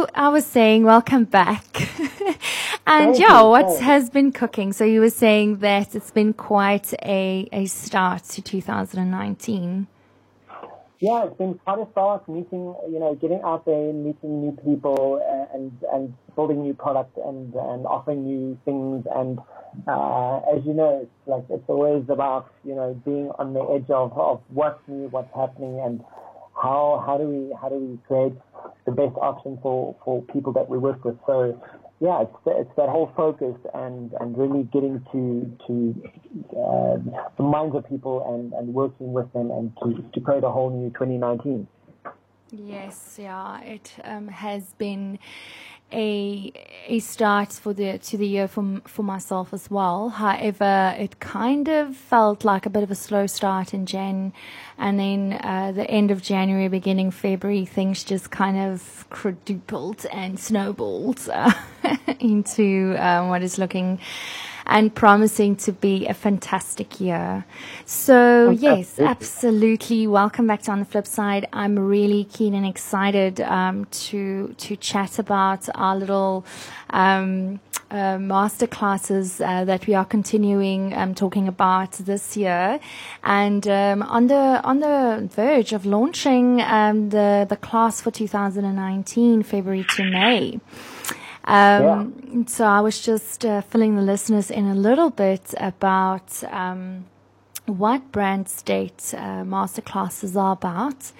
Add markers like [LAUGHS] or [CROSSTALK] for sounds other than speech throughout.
So I was saying, welcome back. [LAUGHS] and Thank yeah, you. what has been cooking? So you were saying that it's been quite a, a start to 2019. Yeah, it's been quite a start meeting, you know, getting out there, meeting new people, and and building new product and and offering new things. And uh, as you know, it's like it's always about you know being on the edge of, of what's new, what's happening, and how how do we how do we create the best option for for people that we work with. So yeah, it's it's that whole focus and and really getting to to uh, the minds of people and and working with them and to to create a whole new 2019. Yes, yeah, it um, has been a a start for the to the year for for myself as well. However, it kind of felt like a bit of a slow start in Jan, and then uh, the end of January, beginning February, things just kind of quadrupled and snowballed uh, [LAUGHS] into um, what is looking and promising to be a fantastic year. So, yes, absolutely. Welcome back to On the Flip Side. I'm really keen and excited um, to to chat about our little um, uh, master classes uh, that we are continuing um, talking about this year, and um, on the on the verge of launching um, the the class for 2019, February to May. Um, So I was just uh, filling the listeners in a little bit about um, what brand state uh, masterclasses are about.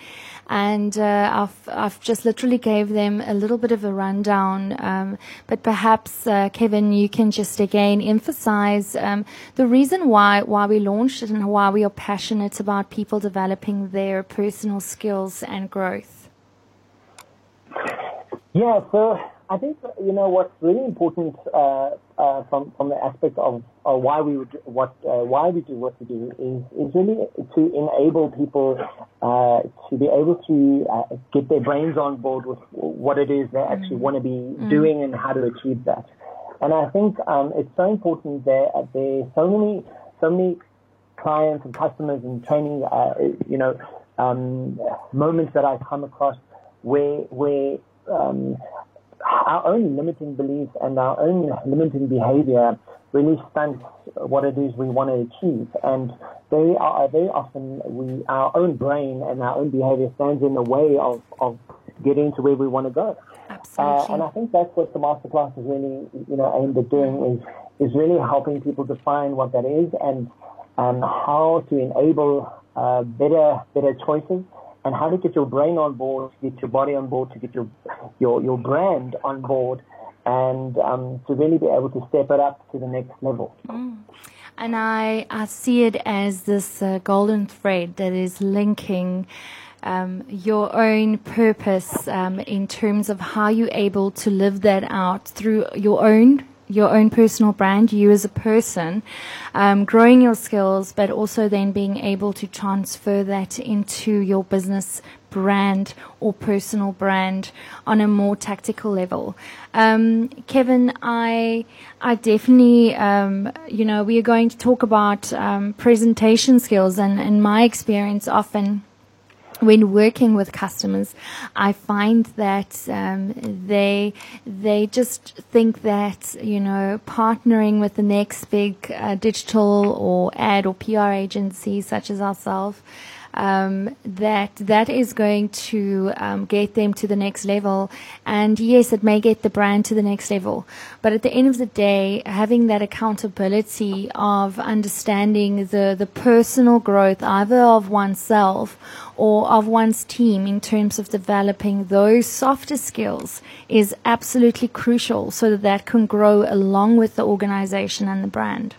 And uh, I've, I've just literally gave them a little bit of a rundown. Um, but perhaps, uh, Kevin, you can just again emphasize um, the reason why, why we launched it and why we are passionate about people developing their personal skills and growth. Yeah, so I think you know what's really important uh, uh, from from the aspect of uh, why we would what uh, why we do what we do is is really to enable people uh, to be able to uh, get their brains on board with what it is they actually want to be doing and how to achieve that. And I think um, it's so important that there are so many so many clients and customers and training uh, you know um, moments that I come across where where um, our own limiting beliefs and our own limiting behavior really stunts what it is we want to achieve. And they are very often we our own brain and our own behavior stands in the way of, of getting to where we want to go. Uh, Absolutely. and I think that's what the masterclass is really, you know, aimed at doing is is really helping people define what that is and um, how to enable uh, better better choices and how to get your brain on board, to get your body on board, to get your your your brand on board, and um, to really be able to step it up to the next level. And I, I see it as this uh, golden thread that is linking um, your own purpose um, in terms of how you're able to live that out through your own your own personal brand, you as a person, um, growing your skills, but also then being able to transfer that into your business brand or personal brand on a more tactical level. Um, Kevin, I I definitely um, you know we are going to talk about um, presentation skills, and in my experience, often when working with customers, I find that um, they they just think that you know partnering with the next big uh, digital or ad or PR agency such as ourselves. Um, that that is going to um, get them to the next level, and yes, it may get the brand to the next level. But at the end of the day, having that accountability of understanding the the personal growth either of oneself or of one's team in terms of developing those softer skills is absolutely crucial so that that can grow along with the organization and the brand.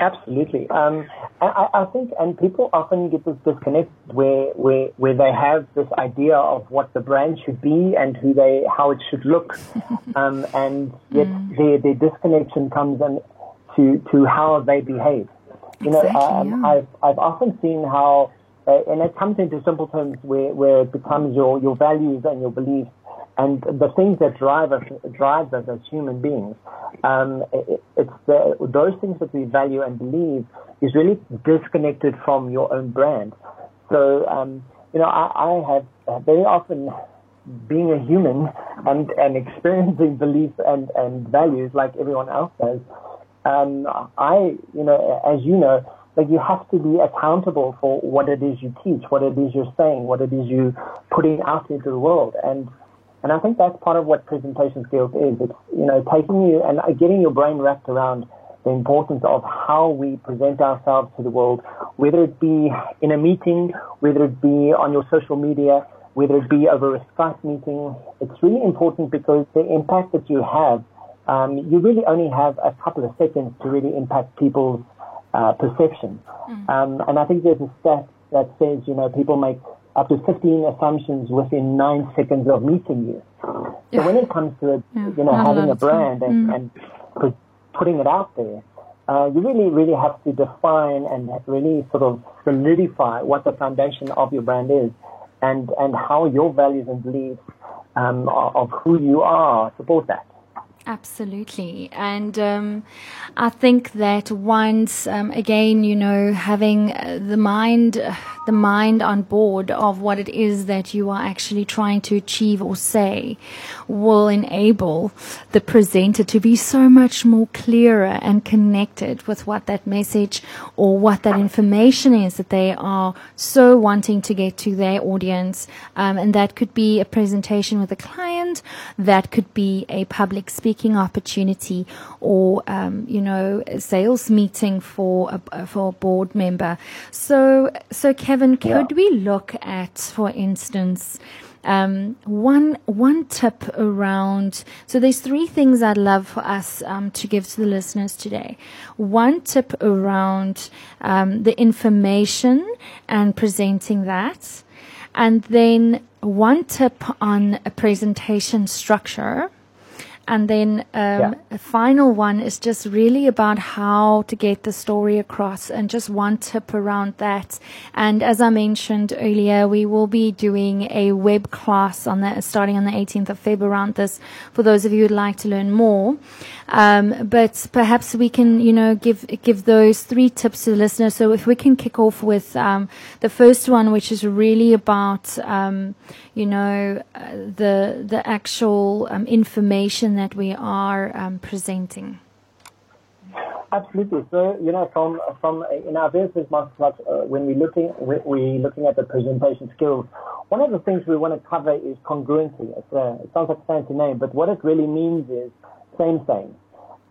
Absolutely. Um, I, I think, and people often get this disconnect where, where, where they have this idea of what the brand should be and who they, how it should look. [LAUGHS] um, and yet their, their disconnection comes in to, to how they behave. You know, Exactly, um, yeah. I've, I've often seen how, uh, and it comes into simple terms where, where it becomes your, your values and your beliefs and the things that drive us, drives us as human beings. Um, it, it's the, those things that we value and believe is really disconnected from your own brand. So, um, you know, I, I have very often being a human and, and experiencing [LAUGHS] beliefs and, and values like everyone else does, um, I, you know, as you know, like you have to be accountable for what it is you teach, what it is you're saying, what it is you putting out into the world. And, and I think that's part of what presentation skills is. It's, you know, taking you and getting your brain wrapped around the importance of how we present ourselves to the world, whether it be in a meeting, whether it be on your social media, whether it be over a Skype meeting. It's really important because the impact that you have, um, you really only have a couple of seconds to really impact people's uh, perception. Mm. Um, and I think there's a stat that says, you know, people make up to 15 assumptions within nine seconds of meeting you. So yeah. when it comes to, yeah. you know, having a brand and, mm. and putting it out there, uh, you really, really have to define and really sort of solidify what the foundation of your brand is and, and how your values and beliefs um, of who you are support that. Absolutely. And um, I think that once, um, again, you know, having uh, the mind, the mind on board of what it is that you are actually trying to achieve or say will enable the presenter to be so much more clearer and connected with what that message or what that information is that they are so wanting to get to their audience. Um, and that could be a presentation with a client. That could be a public speaking opportunity or, um, you know, a sales meeting for a, for a board member. So, so Kevin, could yeah. we look at, for instance, um, one one tip around. So there's three things I'd love for us um, to give to the listeners today. One tip around um, the information and presenting that, and then one tip on a presentation structure. And then um, yeah. a final one is just really about how to get the story across and just one tip around that. And as I mentioned earlier, we will be doing a web class on the starting on the 18th of February around this for those of you who'd like to learn more. Um, but perhaps we can, you know, give give those three tips to the listeners. So if we can kick off with um, the first one, which is really about, um, you know, uh, the the actual um, information that we are um, presenting. Absolutely. So, you know, from from in our business masterclass, uh, when we're looking we, we're looking at the presentation skills, one of the things we want to cover is congruency. A, it sounds like a fancy name, but what it really means is same thing.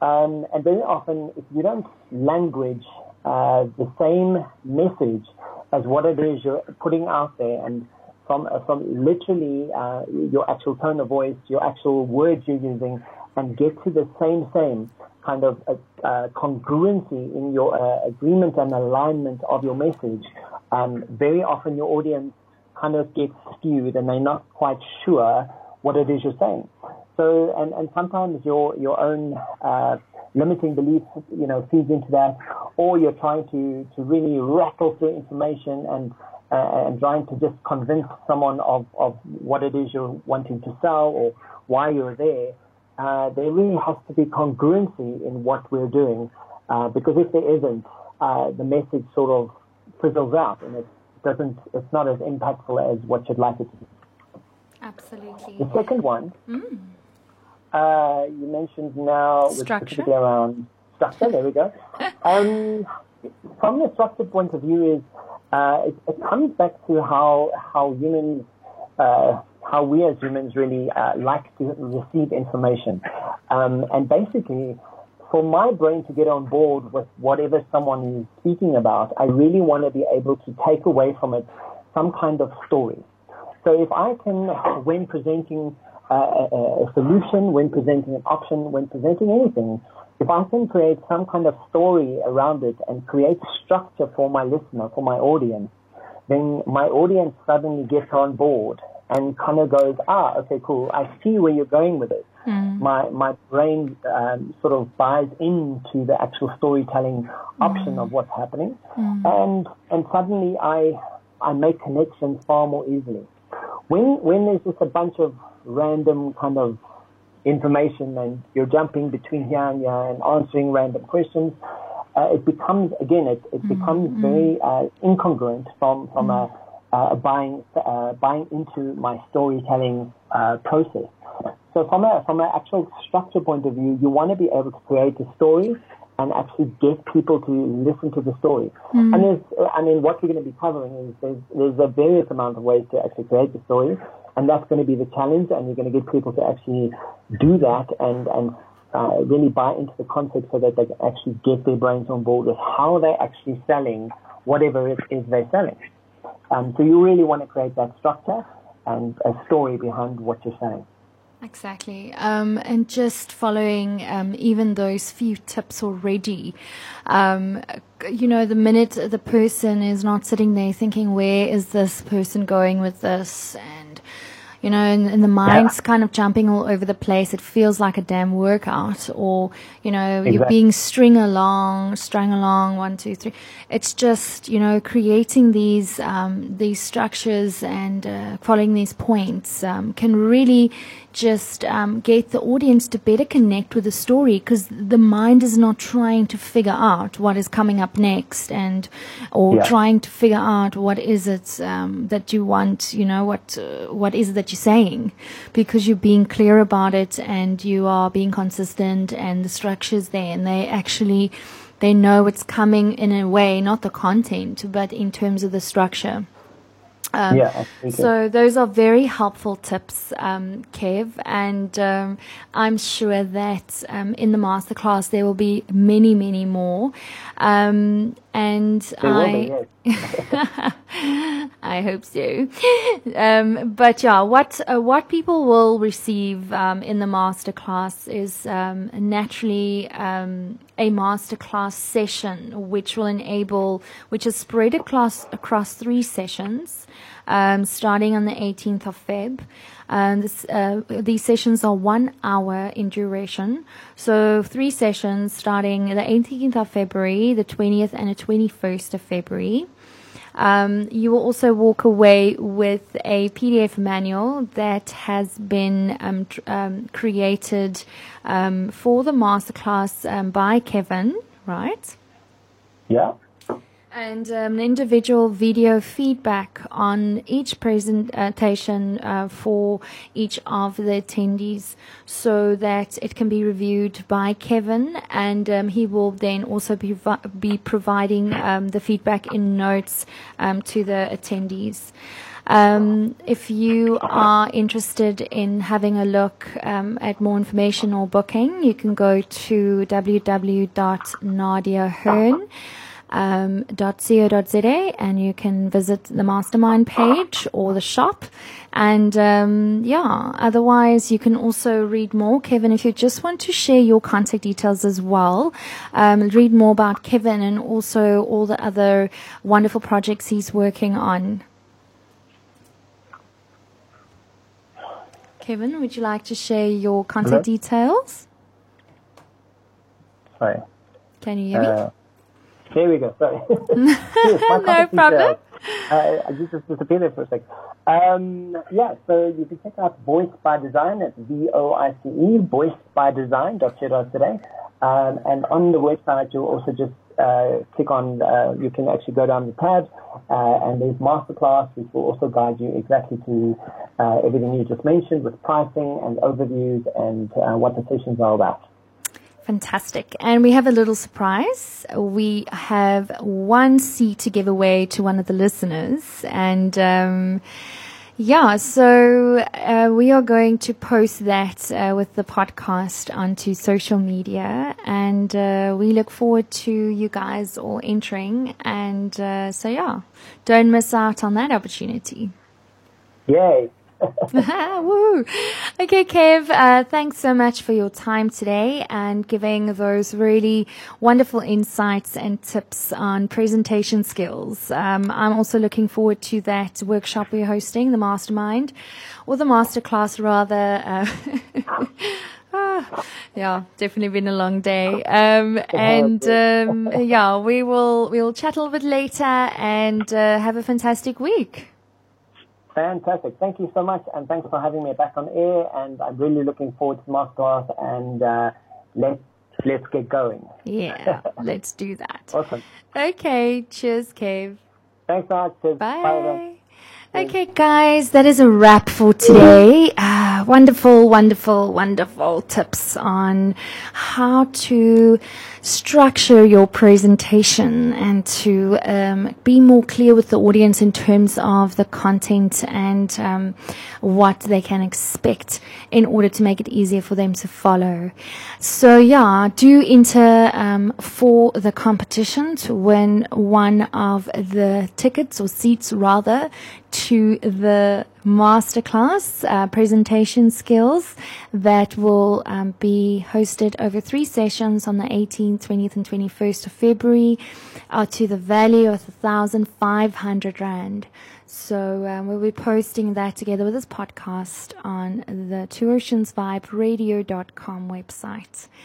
Um, and very often, if you don't language uh, the same message as what it is you're putting out there, and from uh, from literally uh, your actual tone of voice, your actual words you're using, and get to the same same kind of uh, uh congruency in your agreement and alignment of your message. Um, very often, your audience kind of gets skewed, and they're not quite sure what it is you're saying. So, and, and sometimes your, your own, limiting beliefs, you know, feeds into that, or you're trying to, to really rattle through information and, uh, and trying to just convince someone of, of what it is you're wanting to sell or why you're there. Uh, there really has to be congruency in what we're doing, uh, because if there isn't, uh, the message sort of fizzles out and it doesn't, it's not as impactful as what you'd like it to be. Absolutely. The second one, mm. uh, you mentioned now structure around structure. There we go. [LAUGHS] um, from the structure point of view, is uh, it, it, comes back to how how humans, uh, how we as humans really uh, like to receive information, um, and basically. For my brain to get on board with whatever someone is speaking about, I really want to be able to take away from it some kind of story. So if I can, when presenting a, a, a solution, when presenting an option, when presenting anything, if I can create some kind of story around it and create structure for my listener, for my audience, then my audience suddenly gets on board and kind of goes, ah, okay, cool. I see where you're going with it. Mm. My my brain um, sort of buys into the actual storytelling option mm. of what's happening, mm. and and suddenly I I make connections far more easily when when there's just a bunch of random kind of information and you're jumping between here and here and answering random questions, uh, it becomes again it, it mm-hmm. becomes mm-hmm. very uh, incongruent from from mm-hmm. a, a, buying uh, buying into my storytelling uh, process. So from a from an actual structure point of view, you want to be able to create a story and actually get people to listen to the story. Mm. And there's, I mean, what we're going to be covering is there's, there's a various amount of ways to actually create the story, and that's going to be the challenge. And you're going to get people to actually do that and and uh, really buy into the concept so that they can actually get their brains on board with how they're actually selling whatever it is they're selling. Um, so you really want to create that structure and a story behind what you're saying. Exactly. Um, and just following um, even those few tips already, um, you know, the minute the person is not sitting there thinking, where is this person going with this? And you know, and, and the mind's yeah. kind of jumping all over the place. It feels like a damn workout, or you know, exactly. you're being string along, strung along, one, two, three. It's just you know, creating these um, these structures and uh, following these points um, can really just um, get the audience to better connect with the story because the mind is not trying to figure out what is coming up next and or yeah. trying to figure out what is it um, that you want you know what uh, what is it that you're saying because you're being clear about it and you are being consistent and the structures there and they actually they know what's coming in a way not the content but in terms of the structure um, yeah, so those are very helpful tips, um, Kev, and um, I'm sure that um, in the masterclass there will be many, many more. Um, and I, [LAUGHS] [LAUGHS] I hope so. [LAUGHS] Um, but yeah, what uh, what people will receive in the masterclass is naturally a masterclass session, which will enable, which is spread across across three sessions um, starting on the 18th of Feb. And this, uh, these sessions are one hour in duration. So three sessions starting the 18th of February, the 20th and the 21st of February. Um, you will also walk away with a PDF manual that has been um, tr- um, created um, for the masterclass um, by Kevin, right? Yeah and um, individual video feedback on each presentation uh, for each of the attendees so that it can be reviewed by Kevin and um, he will then also be, be providing um, the feedback in notes um, to the attendees. Um, if you are interested in having a look um, at more information or booking, you can go to www.nadiahearn.com um, .co.za and you can visit the mastermind page or the shop. And um, yeah, otherwise you can also read more. Kevin, if you just want to share your contact details as well, um, read more about Kevin and also all the other wonderful projects he's working on. Kevin, would you like to share your contact Hello? details? Sorry. Can you hear me? Uh, there we go. Sorry. [LAUGHS] [LAUGHS] [LAUGHS] no problem. Uh, I just disappeared for a second. Um, yeah, so you can check out Voice by Design at V-O-I-C-E, voicebydesign.co.za. Um, and on the website, you'll also just uh, click on, uh, you can actually go down the tab, uh, and there's Masterclass, which will also guide you exactly to uh, everything you just mentioned with pricing and overviews and uh, what the sessions are about. Fantastic. And we have a little surprise. We have one seat to give away to one of the listeners. And, um, yeah, so uh, we are going to post that uh, with the podcast onto social media, and uh, we look forward to you guys all entering. And uh, so, yeah, don't miss out on that opportunity. Yay! [LAUGHS] Woo! Okay, Kev, uh, thanks so much for your time today and giving those really wonderful insights and tips on presentation skills. Um, I'm also looking forward to that workshop we're hosting, the mastermind, or the masterclass rather. Uh, [LAUGHS] ah, yeah, definitely been a long day. Um, and um, yeah, we will we will chat a little bit later and uh, have a fantastic week. Fantastic. Thank you so much, and thanks for having me back on air. And I'm really looking forward to masterclass, and uh, let's let's get going. Yeah, [LAUGHS] let's do that. Awesome. Okay. Cheers, Kev. Thanks, Art. Bye. Bye. Okay, guys, that is a wrap for today. Uh, [LAUGHS] wonderful, wonderful, wonderful tips on how to structure your presentation and to um, be more clear with the audience in terms of the content and um, what they can expect in order to make it easier for them to follow. So, yeah, do enter um, for the competition to win one of the tickets or seats rather to the masterclass uh, presentation skills that will um, be hosted over three sessions on the 18th, 20th, and 21st of February uh, to the value of 1,500 Rand. So um, we'll be posting that together with this podcast on the Two Oceans Vibe Radio.com website.